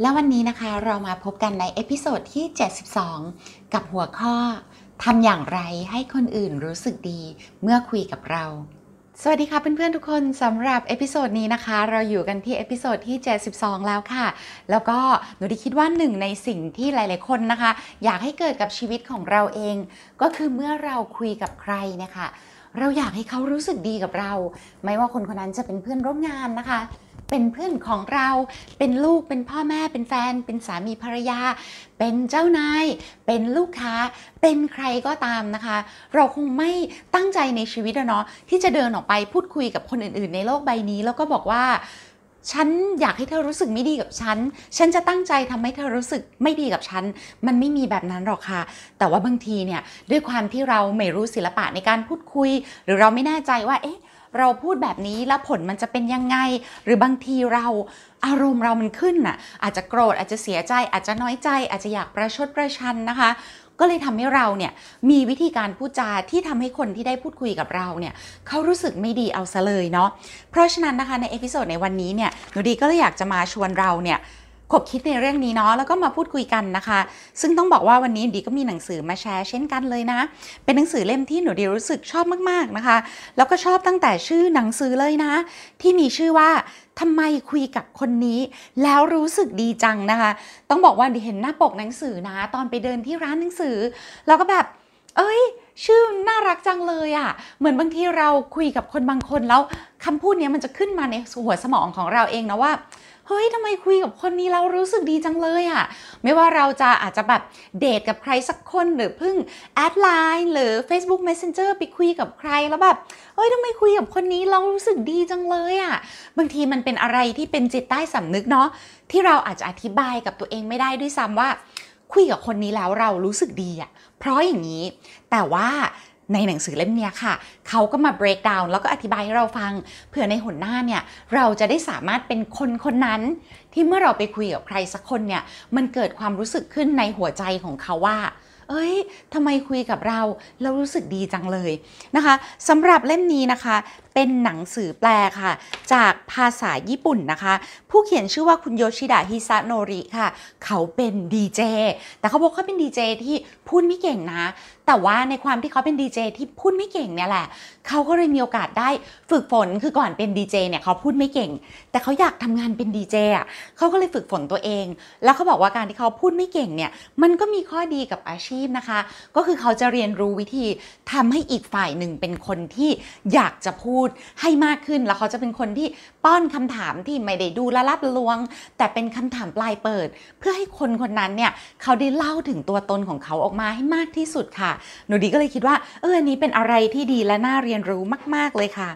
และวันนี้นะคะเรามาพบกันใน episode ที่ 72 กับหัวข้อทำอย่างไรให้คนอื่นรู้สึกดีเมื่อคุยกับเรา สวัสดีค่ะเพื่อนๆทุกคนสำหรับ episode นี้นะคะ เราอยู่กันที่ episode ที่ 72 แล้วค่ะ แล้วก็หนูดีคิดว่าหนึ่งในสิ่งที่หลาย ๆ คนนะคะ อยากให้เกิดกับชีวิตของเราเอง ก็คือเมื่อเราคุยกับใครนะคะ เราอยากให้เขารู้สึกดีกับเรา ไม่ว่าคนคนนั้นจะเป็นเพื่อนร่วมงานนะคะ เป็นเพื่อนของเรา เป็นลูก เป็นพ่อแม่ เป็นแฟน เป็นสามีภรรยา เป็นเจ้านาย เป็นลูกค้า เป็นใครก็ตามนะคะ เราคงไม่ตั้งใจในชีวิตอะเนาะที่จะเดินออกไปพูดคุยกับคนอื่น ๆ ในโลกใบนี้ แล้วก็บอกว่าฉันอยากให้เธอรู้สึกไม่ดีกับฉัน ฉันจะตั้งใจทำให้เธอรู้สึกไม่ดีกับฉัน มันไม่มีแบบนั้นหรอกค่ะ แต่ว่าบางทีเนี่ยด้วยความที่เราไม่รู้ศิลปะในการพูดคุย หรือเราไม่แน่ใจว่า เอ๊ะ เราพูดแบบนี้แล้วผลมันจะเป็นยังไง หรือบางทีเราอารมณ์เรามันขึ้นน่ะ อาจจะโกรธอาจจะเสียใจ อาจจะน้อยใจ อาจจะอยากประชดประชันนะคะ ก็เลยทำให้เราเนี่ยมีวิธีการพูดจาที่ทำให้คนที่ได้พูดคุยกับเราเนี่ยเขารู้สึกไม่ดีเอาซะเลยเนาะเพราะฉะนั้นนะคะใน episode ในวันนี้เนี่ยหนูดีก็เลยอยากจะมาชวนเราเนี่ย ขบคิดในเรื่องนี้เนาะแล้วก็มาพูดคุยกันนะคะ ซึ่งต้องบอกว่าวันนี้ดีก็มีหนังสือมาแชร์เช่นกันเลยนะ เป็นหนังสือเล่มที่หนูดีรู้สึกชอบมากๆนะคะ แล้วก็ชอบตั้งแต่ชื่อหนังสือเลยนะ ที่มีชื่อว่าทำไมคุยกับคนนี้แล้วรู้สึกดีจังนะคะ ต้องบอกว่าดีเห็นหน้าปกหนังสือนะ ตอนไปเดินที่ร้านหนังสือแล้วก็แบบ เอ้ยชื่อน่ารักจังเลยอะ่ะ เหมือนบางทีเราคุยกับคนบางคนแล้วคำพูดเนี้ยมันจะขึ้นมาในหัวสมองของเราเองนะว่า เฮ้ยทำไมคุยกับคนนี้แล้วรู้สึกดีจังเลยอะ่ะ ไม่ว่าเราจะอาจจะแบบเดทกับใครสักคนหรือเพิ่งแอดไลน์หรือ Facebook Messenger ไปคุยกับใครแล้วแบบเฮ้ยทำไมคุยกับคนนี้เรารู้สึกดีจังเลยอะ่ะ บางทีมันเป็นอะไรที่เป็นจิตใต้สำนึกเนาะที่เราอาจจะอธิบายกับตัวเองไม่ได้ด้วยซ้ำว่า คุยกับคนนี้แล้วเรารู้สึกดีอะ เพราะอย่างนี้ แต่ว่า ในหนังสือเล่มนี้ค่ะ เขาก็มา break down แล้วก็อธิบายให้เราฟัง เผื่อในหนหน้าเนี่ย เราจะได้สามารถเป็นคนคนนั้น ที่เมื่อเราไปคุยกับใครสักคนเนี่ย มันเกิดความรู้สึกขึ้นในหัวใจของเขาว่า เอ้ยทำไมคุยกับเรา แล้วรู้สึกดีจังเลยนะคะสำหรับเล่มนี้นะคะ เป็นหนังสือแปลค่ะ จากภาษาญี่ปุ่นนะคะ ผู้เขียนชื่อว่าคุณโยชิดะฮิซาโนริค่ะ เขาเป็นดีเจแต่เขาบอกเขาเป็นดีเจที่พูดไม่เก่งนะ แต่ว่าในความที่เขาเป็นดีเจที่พูดไม่เก่งเนี่ยแหละ เขาก็เลยมีโอกาสได้ฝึกฝนคือก่อนเป็นดีเจเนี่ยเขาพูดไม่เก่ง แต่เขาอยากทำงานเป็นดีเจอะเขาก็เลยฝึกฝนตัวเอง แล้วเขาบอกว่าการที่เขาพูดไม่เก่งเนี่ยมันก็มีข้อดีกับอาชีพนะคะ ก็คือเขาจะเรียนรู้วิธีทำให้อีกฝ่ายหนึ่งเป็นคนที่อยากจะพูดให้มากขึ้น แล้วเขาจะเป็นคนที่ป้อนคำถามที่ไม่ได้ดูละลับลวง แต่เป็นคำถามปลายเปิด เพื่อให้คนคนนั้นเนี่ยเขาได้เล่าถึงตัวตนของเขาออกมาให้มากที่สุดค่ะ หนูดีก็เลยคิดว่าเอออันนี้เป็นอะไรที่ดีและน่าเรียนรู้มาก ๆเลยค่ะ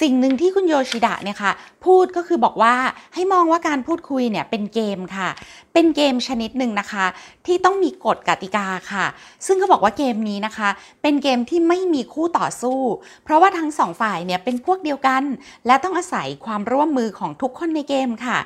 สิ่งหนึ่งที่คุณโยชิดะเนี่ยค่ะพูดก็คือบอกว่าให้มองว่าการพูดคุยเนี่ยเป็นเกมค่ะ เป็นเกมชนิดหนึ่งนะคะ ที่ต้องมีกฎกติกาค่ะ ซึ่งเขาบอกว่าเกมนี้นะคะ เป็นเกมที่ไม่มีคู่ต่อสู้ เพราะว่าทั้งสองฝ่ายเนี่ยเป็นพวกเดียวกัน และต้องอาศัยความร่วมมือของทุกคนในเกมค่ะ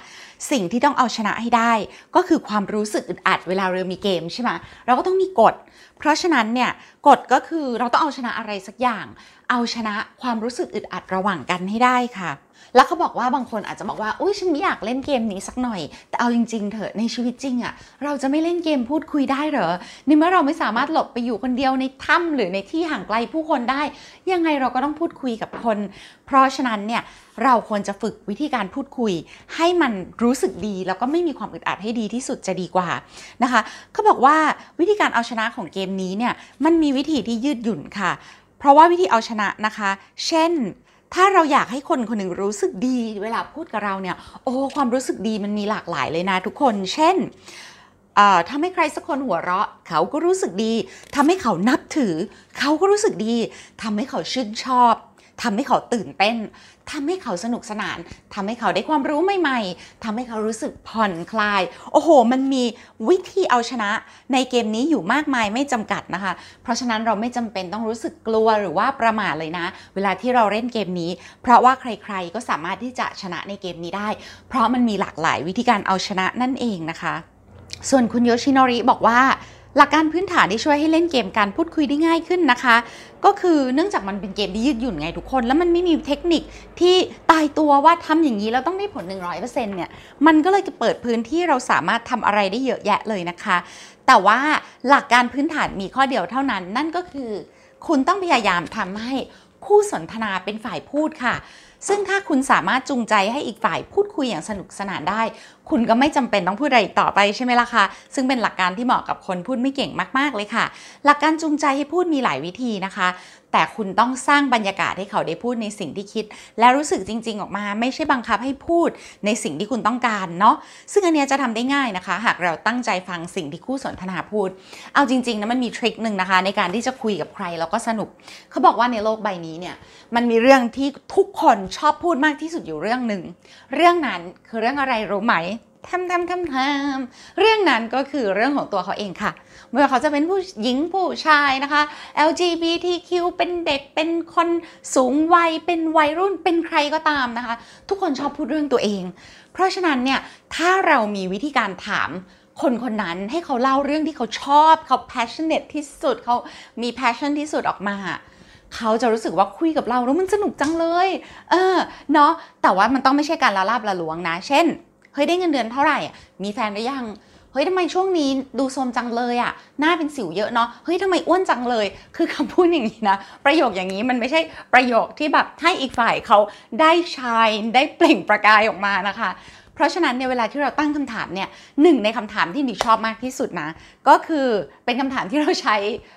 สิ่งที่ต้องเอาชนะให้ได้ ก็คือความรู้สึกอึดอัดเวลาเรามีเกมใช่ไหมเราก็ต้องมีกฎ เพราะฉะนั้นเนี่ยกฎก็คือเราต้องเอาชนะอะไรสักอย่าง เอาชนะความรู้สึกอึดอัดระหว่างกันให้ได้ค่ะ แล้วเขาบอกว่าบางคนอาจจะบอกว่า อุ้ยฉันไม่อยากเล่นเกมนี้สักหน่อย แต่เอาจริง ๆ เถอะในชีวิตจริงอะเราจะไม่เล่นเกมพูดคุยได้เหรอ ในเมื่อเราไม่สามารถหลบไปอยู่คนเดียวในถ้ำหรือในที่ห่างไกลผู้คนได้ ยังไงเราก็ต้องพูดคุยกับคน เพราะฉะนั้นเนี่ยเราควรจะฝึกวิธีการพูดคุย ให้มันรู้สึกดี แล้วก็ไม่มีความอึดอัดให้ดีที่สุดจะดีกว่านะคะเขาบอกว่าวิธีการเอาชนะของเกมนี้เนี่ยมันมีวิธีที่ยืดหยุ่นค่ะ เพราะว่าวิธีเอาชนะนะคะ เช่นถ้าเราอยากให้คนคนหนึ่งรู้สึกดีเวลาพูดกับเราเนี่ย โอ้ความรู้สึกดีมันมีหลากหลายเลยนะทุกคน เช่นทำให้ใครสักคนหัวเราะ เขาก็รู้สึกดีทำให้เขานับถือ เขาก็รู้สึกดีทำให้เขาชื่นชอบ ทำให้เขาตื่นเต้นทำให้เขาสนุกสนานทำให้เขาได้ความรู้ใหม่ๆทำให้เขารู้สึกผ่อนคลาย โอ้โห มันมีวิธีเอาชนะในเกมนี้อยู่มากมายไม่จำกัดนะคะ เพราะฉะนั้นเราไม่จำเป็นต้องรู้สึกกลัวหรือว่าประมาทเลยนะ เวลาที่เราเล่นเกมนี้ เพราะว่าใครๆก็สามารถที่จะชนะในเกมนี้ได้ เพราะมันมีหลากหลายวิธีการเอาชนะนั่นเองนะคะ ส่วนคุณโยชิโนริบอกว่าหลักการพื้นฐานที่ช่วยให้เล่นเกมการพูดคุยได้ง่ายขึ้นนะคะ ก็คือเนื่องจากมันเป็นเกมที่ยืดหยุ่นไงทุกคน แล้วมันไม่มีเทคนิคที่ตายตัวว่าทำอย่างนี้แล้วต้องได้ผล 100%เนี่ยมันก็เลยจะเปิดพื้นที่เราสามารถทำอะไรได้เยอะแยะเลยนะคะ แต่ว่าหลักการพื้นฐานมีข้อเดียวเท่านั้น นั่นก็คือ คุณต้องพยายามทำให้คู่สนทนาเป็นฝ่ายพูดค่ะ ซึ่งถ้าคุณสามารถจูงใจให้อีกฝ่ายพูดคุยอย่างสนุกสนานได้ คุณก็ไม่จำเป็นต้องพูดอะไรต่อไปใช่ไหมล่ะคะ ซึ่งเป็นหลักการที่เหมาะกับคนพูดไม่เก่งมาก ๆ เลยค่ะ หลักการจูงใจให้พูดมีหลายวิธีนะคะ แต่คุณต้องสร้างบรรยากาศให้เขาได้พูดในสิ่งที่คิด และรู้สึกจริง ๆ ออกมา ไม่ใช่บังคับให้พูดในสิ่งที่คุณต้องการเนาะซึ่งอันนี้จะทำได้ง่ายนะคะ หากเราตั้งใจฟังสิ่งที่คู่สนทนาพูด เอาจริงๆนะมันมีทริคหนึ่งนะคะ ในการที่จะคุยกับใครแล้วก็สนุก เขาบอกว่าในโลกใบนี้เนี่ยมันมีเรื่องที่ทุกคนชอบพูดมากที่สุดอยู่เรื่องหนึ่งเรื่องนั้นคือเรื่องอะไรรู้ไหม ทำทำทำทำเรื่องนั้นก็คือเรื่องของตัวเขาเองค่ะไม่ว่าเขาจะเป็นผู้หญิงผู้ชายนะคะ LGBTQ เป็นเด็กเป็นคนสูงวัยเป็นวัยรุ่นเป็นใครก็ตามนะคะ ทุกคนชอบพูดเรื่องตัวเอง เพราะฉะนั้นเนี่ยถ้าเรามีวิธีการถามคนคนนั้นให้เขาเล่าเรื่องที่เขาชอบเขา passionate ที่สุดเขามี passion ที่สุดออกมาเขาจะรู้สึกว่าคุยกับเราแล้วมันสนุกจังเลย เออ เนาะ แต่ว่ามันต้องไม่ใช่การละลาบละหลวงนะ เช่น เฮ้ยได้เงินเดือนเท่าไหร่มีแฟนหรือยังเฮ้ยทำไมช่วงนี้ดูโทรมจังเลยอะหน้าเป็นสิวเยอะเนาะเฮ้ยทำไมอ้วนจังเลย คือคำพูดอย่างนี้นะ ประโยคอย่างนี้มันไม่ใช่ประโยคที่แบบให้อีกฝ่ายเขาได้ชายได้เปล่งประกายออกมานะคะ เพราะฉะนั้นเนี่ยเวลาที่เราตั้งคำถามเนี่ยหนึ่งในคำถามที่ดิชอบมากที่สุดนะ ก็คือเป็นคำถามที่เราใช้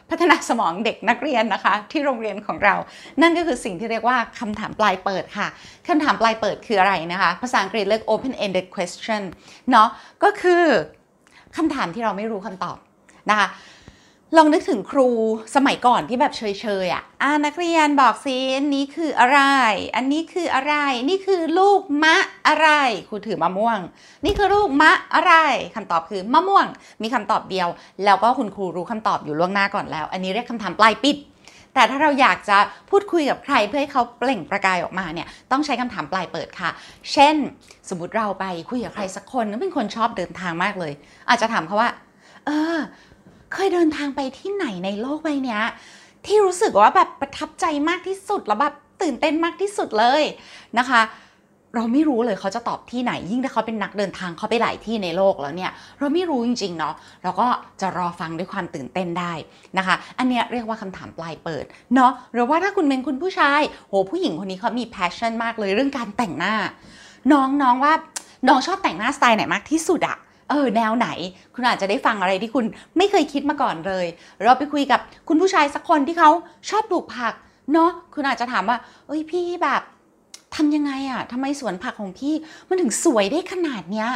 พัฒนาสมองเด็กนักเรียนนะคะ ที่โรงเรียนของเรา นั่นก็คือสิ่งที่เรียกว่าคำถามปลายเปิดค่ะคำถามปลายเปิดคืออะไรนะคะ ภาษาอังกฤษเรียก open ended question เนาะก็คือคำถามที่เราไม่รู้คำตอบนะคะ ลองนึกถึงครูสมัยก่อนที่แบบเฉยๆอะอ่านักเรียนบอกสิอันนี้คืออะไร อันนี้คืออะไร นี่คือลูกมะอะไร ครูถือมะม่วง นี่คือลูกมะอะไรคำตอบคือมะม่วง มีคำตอบเดียว แล้วก็คุณครูรู้คำตอบอยู่ล่วงหน้าก่อนแล้ว อันนี้เรียกคำถามปลายปิด แต่ถ้าเราอยากจะพูดคุยกับใครเพื่อให้เขาเปล่งประกายออกมาเนี่ยต้องใช้คำถามปลายเปิดค่ะ เช่น สมมติเราไปคุยกับใครสักคนเป็นคนชอบเดินทางมากเลย อาจจะถามเขาว่า เออ เคยเดินทางไปที่ไหนในโลกใบนี้ที่รู้สึกว่าแบบประทับใจมากที่สุดแล้วแบบตื่นเต้นมากที่สุดเลยนะคะ เราไม่รู้เลยเขาจะตอบที่ไหน ยิ่งถ้าเขาเป็นนักเดินทางเขาไปหลายที่ในโลกแล้วเนี่ย เราไม่รู้จริงๆเนาะเราก็จะรอฟังด้วยความตื่นเต้นได้นะคะ อันเนี้ยเรียกว่าคำถามปลายเปิดเนาะหรือว่าถ้าคุณเป็นคุณผู้ชายโหผู้หญิงคนนี้เขามี passion มากเลยเรื่องการแต่งหน้า น้องน้องว่าน้องชอบแต่งหน้าสไตล์ไหนมากที่สุดอะ เออแนวไหน คุณอาจจะได้ฟังอะไรที่คุณไม่เคยคิดมาก่อนเลย เราไปคุยกับคุณผู้ชายสักคนที่เขาชอบปลูกผักเนาะคุณอาจจะถามว่า เอ้ยพี่แบบทำยังไงอะทำไมสวนผักของพี่มันถึงสวยได้ขนาดเนี้ย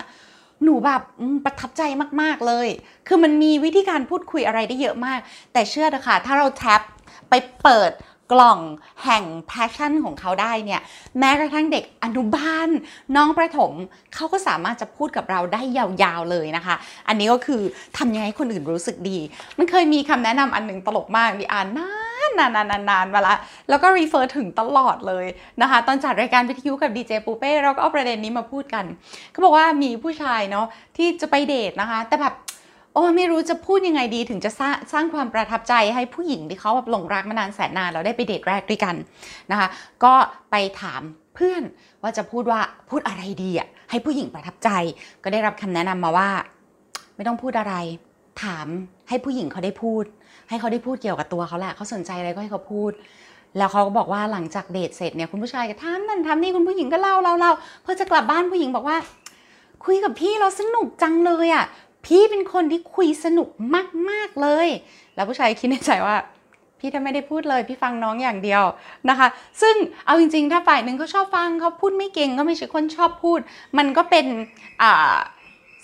หนูแบบประทับใจมาก ๆ เลย คือมันมีวิธีการพูดคุยอะไรได้เยอะมาก แต่เชื่อเถอะค่ะ ถ้าเราแท็บไปเปิด กล่องแห่ง passion ของเขาได้เนี่ยแม้กระทั่งเด็กอนุบาลน้องประถมเขาก็สามารถจะพูดกับเราได้ยาวๆเลยนะคะ อันนี้ก็คือทำยังไงให้คนอื่นรู้สึกดี มันเคยมีคำแนะนำอันหนึ่งตลกมากดิอ่านนานนานนานนานมาละแล้วก็รีเฟอร์ถึงตลอดเลยนะคะ ตอนจัดรายการวิทยุกับดีเจปูเป้เราก็เอาประเด็นนี้มาพูดกันเขาบอกว่ามีผู้ชายเนาะที่จะไปเดทนะคะ แต่แบบ โอ้ไม่รู้จะพูดยังไงดีถึงจะสร้างสร้างความประทับใจให้ผู้หญิงที่เขาแบบหลงรักมานานแสนนานแล้วได้ไปเดทแรกด้วยกันนะคะ ก็ไปถามเพื่อนว่าจะพูดว่าพูดอะไรดีอะให้ผู้หญิงประทับใจ ก็ได้รับคำแนะนำมาว่า ไม่ต้องพูดอะไร ถามให้ผู้หญิงเขาได้พูด ให้เขาได้พูดเกี่ยวกับตัวเขาแหละเขาสนใจอะไรก็ให้เขาพูดแล้วเขาก็บอกว่าหลังจากเดทเสร็จเนี่ยคุณผู้ชายก็ถามนั่นถามนี่คุณผู้หญิงก็เล่าเล่าเล่าพอจะกลับบ้านผู้หญิงบอกว่า คุยกับพี่เราสนุกจังเลยอะ พี่เป็นคนที่คุยสนุกมากๆเลย แล้วผู้ชายคิดในใจว่า พี่ถ้าไม่ได้พูดเลยพี่ฟังน้องอย่างเดียวนะคะ ซึ่งเอาจริงๆ ถ้าฝ่ายหนึ่งเขาชอบฟังเขาพูดไม่เก่งก็ไม่ใช่คนชอบพูด มันก็เป็น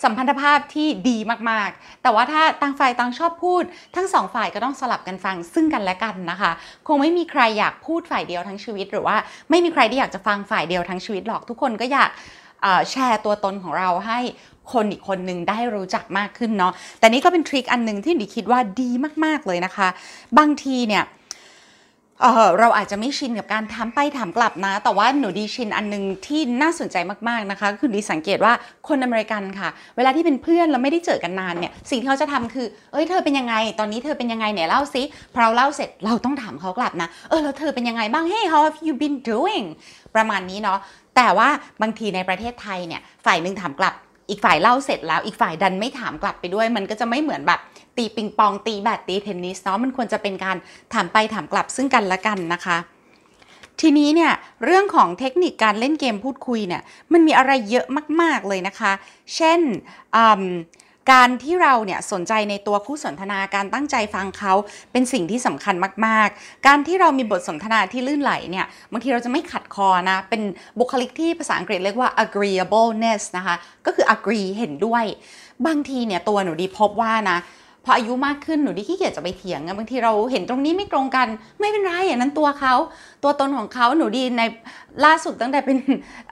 สัมพันธภาพที่ดีมากๆ แต่ว่าถ้าต่างฝ่ายต่างชอบพูด ทั้งสองฝ่ายก็ต้องสลับกันฟังซึ่งกันและกันนะคะ คงไม่มีใครอยากพูดฝ่ายเดียวทั้งชีวิต หรือว่าไม่มีใครที่อยากจะฟังฝ่ายเดียวทั้งชีวิตหรอกทุกคนก็อยาก แชร์ตัวตนของเราให้คนอีกคนนึงได้รู้จักมากขึ้นเนาะแต่นี่ก็เป็นทริคอันหนึ่งที่ดิคิดว่าดีมากๆเลยนะคะ บางทีเนี่ยเเราอาจจะไม่ชินกับการถามไปถามกลับนะ แต่ว่าหนูดีชินอันนึงที่น่าสนใจมากๆนะคะ คือดีสังเกตว่าคนอเมริกันค่ะ เวลาที่เป็นเพื่อนเราไม่ได้เจอกันนานเนี่ย สิ่งที่เขาจะทำคือ เอ้ยเธอเป็นยังไง ตอนนี้เธอเป็นยังไงเนี่ยเล่าซิพอเราเล่าเสร็จเราต้องถามเขากลับนะ เออแล้วเธอเป็นยังไงบ้าง Hey how have you been doing ประมาณนี้เนาะ แต่ว่าบางทีในประเทศไทยเนี่ยฝ่ายหนึ่งถามกลับอีกฝ่ายเล่าเสร็จแล้วอีกฝ่ายดันไม่ถามกลับไปด้วย มันก็จะไม่เหมือนแบบตีปิงปองตีแบดตีเทนนิสเนาะมันควรจะเป็นการถามไปถามกลับซึ่งกันและกันนะคะ ทีนี้เนี่ยเรื่องของเทคนิคการเล่นเกมพูดคุยเนี่ยมันมีอะไรเยอะมาก ๆเลยนะคะ เช่น การที่เราเนี่ยสนใจในตัวคู่สนทนาการตั้งใจฟังเขาเป็นสิ่งที่สำคัญมาก ๆ การที่เรามีบทสนทนาที่ลื่นไหลเนี่ยบางทีเราจะไม่ขัดคอนะ เป็นบุคลิกที่ภาษาอังกฤษเรียกว่า agreeableness นะคะ ก็คือ agree เห็นด้วย บางทีเนี่ยตัวหนูดีพบว่านะ พออายุมากขึ้นหนูดิขี้เกียจจะไปเถียงบางทีเราเห็นตรงนี้ไม่ตรงกันไม่เป็นไรอย่างนั้นตัวเขาตัวตนของเขาหนูดีในล่าสุดตั้งแต่เป็น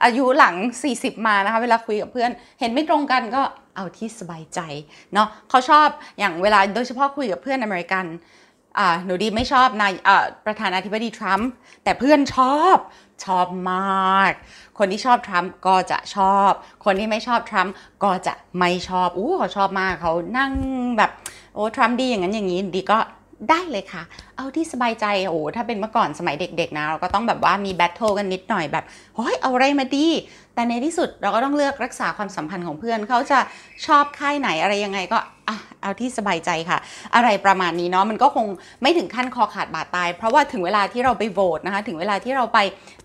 อายุหลัง 40 มานะคะ เวลาคุยกับเพื่อน เห็นไม่ตรงกันก็เอาที่สบายใจเนาะเขาชอบอย่างเวลาโดยเฉพาะคุยกับเพื่อนอเมริกันหนูดีไม่ชอบนายประธานาธิบดีทรัมป์แต่เพื่อนชอบ ชอบมาก คนที่ชอบทรัมป์ก็จะชอบ คนที่ไม่ชอบทรัมป์ก็จะไม่ชอบ อู้เขาชอบมากเขานั่งแบบโอ้ทรัมป์ดีอย่างนั้นอย่างนี้ดีก็ได้เลยค่ะ เอาที่สบายใจ โอ้ ถ้าเป็นเมื่อก่อนสมัยเด็กๆนะ เราก็ต้องแบบว่ามี battle กันนิดหน่อยแบบเฮ้ยเอาอะไรมาดี แต่ในที่สุดเราก็ต้องเลือกรักษาความสัมพันธ์ของเพื่อน เขาจะชอบค่ายไหนอะไรยังไงก็ อะเอาที่สบายใจค่ะ อะไรประมาณนี้เนาะมันก็คงไม่ถึงขั้นคอขาดบาดตาย เพราะว่าถึงเวลาที่เราไปโหวตนะคะ ถึงเวลาที่เราไป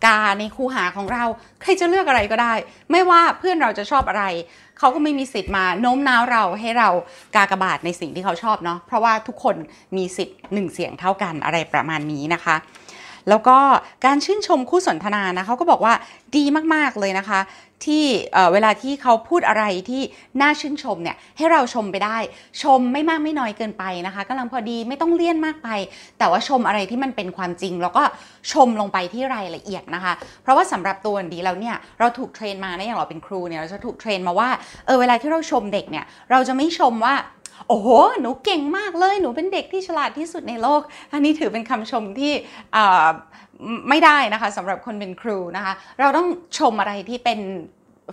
กาในคูหาของเรา ใครจะเลือกอะไรก็ได้ ไม่ว่าเพื่อนเราจะชอบอะไร เขาก็ไม่มีสิทธิ์มาโน้มน้าวเราให้เรากากบาทในสิ่งที่เขาชอบเนาะเพราะว่าทุกคนมีสิทธิ์หนึ่งเสียงเท่ากันอะไรประมาณนี้นะคะแล้วก็การชื่นชมคู่สนทนานะเขาก็บอกว่าดีมาก ๆ เลยนะคะ ที่เวลาที่เขาพูดอะไรที่น่าชื่นชมเนี่ยให้เราชมไปได้ ชมไม่มากไม่น้อยเกินไปนะคะกำลังพอดีไม่ต้องเลี่ยนมากไป แต่ว่าชมอะไรที่มันเป็นความจริง แล้วก็ชมลงไปที่รายละเอียดนะคะ เพราะว่าสำหรับตัวดีแล้วเนี่ยเราถูกเทรนมานะอย่างเราเป็นครูเนี่ยเราจะถูกเทรนมาว่าเออเวลาที่เราชมเด็กเนี่ยเราจะไม่ชมว่าโอ้โห หนูเก่งมากเลย หนูเป็นเด็กที่ฉลาดที่สุดในโลก อันนี้ถือเป็นคำชมที่ ไม่ได้นะคะสำหรับคนเป็นครูนะคะ เราต้องชมอะไรที่เป็น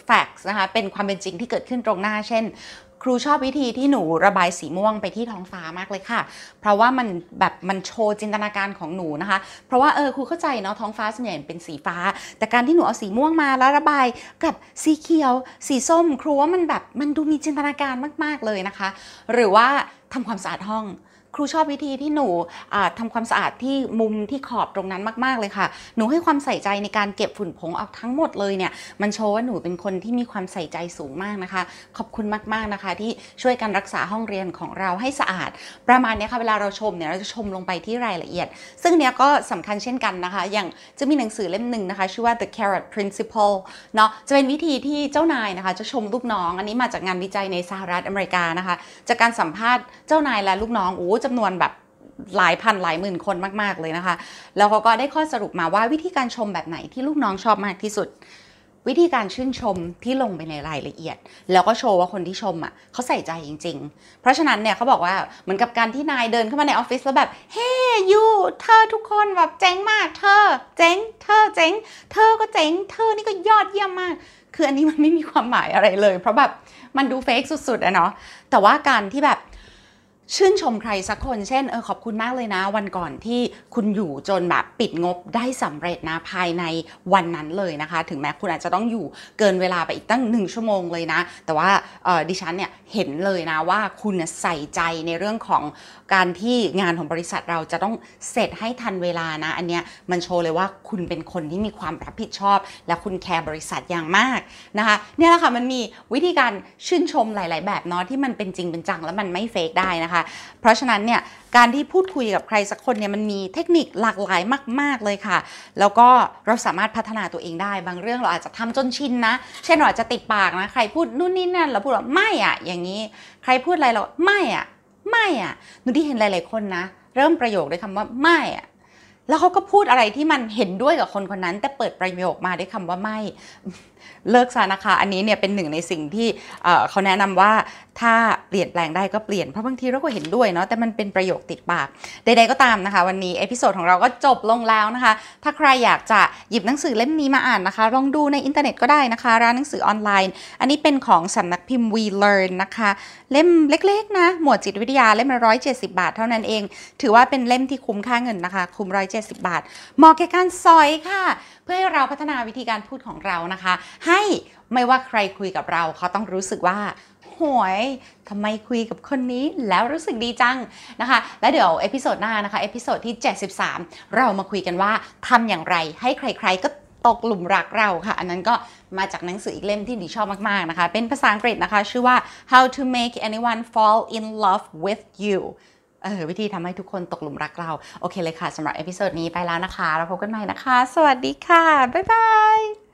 facts นะคะเป็นความเป็นจริงที่เกิดขึ้นตรงหน้า เช่น ครูชอบวิธีที่หนูระบายสีม่วงไปที่ท้องฟ้ามากเลยค่ะ เพราะว่ามันแบบมันโชว์จินตนาการของหนูนะคะ เพราะว่าเออครูเข้าใจเนาะท้องฟ้าส่วนใหญ่เป็นสีฟ้า แต่การที่หนูเอาสีม่วงมาแล้วระบายกับสีเขียว สีส้ม ครูว่ามันแบบมันดูมีจินตนาการมาก ๆเลยนะคะ หรือว่าทำความสะอาดห้อง ครูชอบวิธีที่หนูทำความสะอาดที่มุมที่ขอบตรงนั้นมากๆเลยค่ะ หนูให้ความใส่ใจในการเก็บฝุ่นผงออกทั้งหมดเลยเนี่ย มันโชว์ว่าหนูเป็นคนที่มีความใส่ใจสูงมากนะคะ ขอบคุณมากๆนะคะ ที่ช่วยกันรักษาห้องเรียนของเราให้สะอาด ประมาณนี้ค่ะ เวลาเราชมเนี่ยเราจะชมลงไปที่รายละเอียด ซึ่งเนี้ยก็สำคัญเช่นกันนะคะ อย่างจะมีหนังสือเล่มหนึ่งนะคะ ชื่อว่า The Carrot Principle เนาะจะเป็นวิธีที่เจ้านายนะคะ จะชมลูกน้อง อันนี้มาจากงานวิจัยในสหรัฐอเมริกานะคะ จากการสัมภาษณ์เจ้านายและลูกน้องโอ้จำนวนแบบหลายพันหลายหมื่นคนมาก ๆ เลยนะคะ แล้วเขาก็ได้ข้อสรุปมาว่าวิธีการชมแบบไหนที่ลูกน้องชอบมากที่สุด วิธีการชื่นชมที่ลงไปในรายละเอียด แล้วก็โชว์ว่าคนที่ชมอะเขาใส่ใจจริง ๆ เพราะฉะนั้นเนี่ยเขาบอกว่าเหมือนกับการที่นายเดินเข้ามาในออฟฟิศแล้วแบบเฮ้ยูเธอทุกคนแบบเจ๋งมาก เธอ เจ๋ง เธอเจ๋ง เธอก็เจ๋ง เธอนี่ก็ยอดเยี่ยมมาก คืออันนี้มันไม่มีความหมายอะไรเลย เพราะแบบมันดูเฟกสุดๆอะเนาะแต่ว่าการที่แบบ ชื่นชมใครสักคนเช่นเออขอบคุณมากเลยนะ วันก่อนที่คุณอยู่จนแบบปิดงบได้สำเร็จนะภายในวันนั้นเลยนะคะ ถึงแม้คุณอาจจะต้องอยู่เกินเวลาไปอีกตั้งหนึ่งชั่วโมงเลยนะ แต่ว่าดิฉันเนี่ยเห็นเลยนะว่าคุณใส่ใจในเรื่องของการที่งานของบริษัทเราจะต้องเสร็จให้ทันเวลานะ อันเนี้ยมันโชว์เลยว่าคุณเป็นคนที่มีความรับผิดชอบ และคุณแคร์บริษัทอย่างมากนะคะเนี่ยแหละค่ะมันมีวิธีการชื่นชมหลาย ๆ แบบเนาะที่มันเป็นจริงเป็นจัง แล้วมันไม่เฟกได้นะคะเพราะฉะนั้นเนี่ยการที่พูดคุยกับใครสักคนเนี่ยมันมีเทคนิคหลากหลายมาก ๆเลยค่ะ แล้วก็เราสามารถพัฒนาตัวเองได้ บางเรื่องเราอาจจะทำจนชินนะ เช่นเราอาจจะติดปากนะ ใครพูดนู่นนี่นั่นเราพูดว่าไม่อะอย่างนี้ ใครพูดอะไรเราไม่อะไม่อะหนูดีเห็นหลาย ๆคนนะ เริ่มประโยคด้วยคำว่าไม่อะแล้วเขาก็พูดอะไรที่มันเห็นด้วยกับคนคนนั้น แต่เปิดประโยคมาด้วยคำว่าไม่เลิกซะนะคะ อันนี้เนี่ยเป็นหนึ่งในสิ่งที่เอ่อเขาแนะนำว่า ถ้าเปลี่ยนแปลงได้ก็เปลี่ยนเพราะบางทีเราก็เห็นด้วยเนาะแต่มันเป็นประโยคติดปากใดๆก็ตามนะคะ วันนี้ episode ของเราก็จบลงแล้วนะคะ ถ้าใครอยากจะหยิบหนังสือเล่มนี้มาอ่านนะคะ ลองดูในอินเทอร์เน็ตก็ได้นะคะ ร้านหนังสือออนไลน์ อันนี้เป็นของสำนักพิมพ์ We Learn นะคะ เล่มเล็กๆนะหมวดจิตวิทยาเล่มละ170บาท เท่านั้นเอง ถือว่าเป็นเล่มที่คุ้มค่าเงินนะคะ คุ้ม170บาทเหมาะแก่การสอยค่ะ เพื่อให้เราพัฒนาวิธีการพูดของเรานะคะ ให้ไม่ว่าใครคุยกับเราเขาต้องรู้สึกว่า หูยทำไมคุยกับคนนี้แล้วรู้สึกดีจังนะคะ แล้วเดี๋ยว episode หน้านะคะ episode ที่ 73 เรามาคุยกันว่าทำอย่างไรให้ใคร ๆ ก็ตกหลุมรักเราค่ะ อันนั้นก็มาจากหนังสืออีกเล่มที่ดีชอบมาก ๆ นะคะ เป็นภาษาอังกฤษนะคะ ชื่อว่า How to Make Anyone Fall in Love with You เออวิธีทำให้ทุกคนตกหลุมรักเรา โอเคเลยค่ะสำหรับ episode นี้ไปแล้วนะคะ เราพบกันใหม่นะคะ สวัสดีค่ะ บ๊ายบาย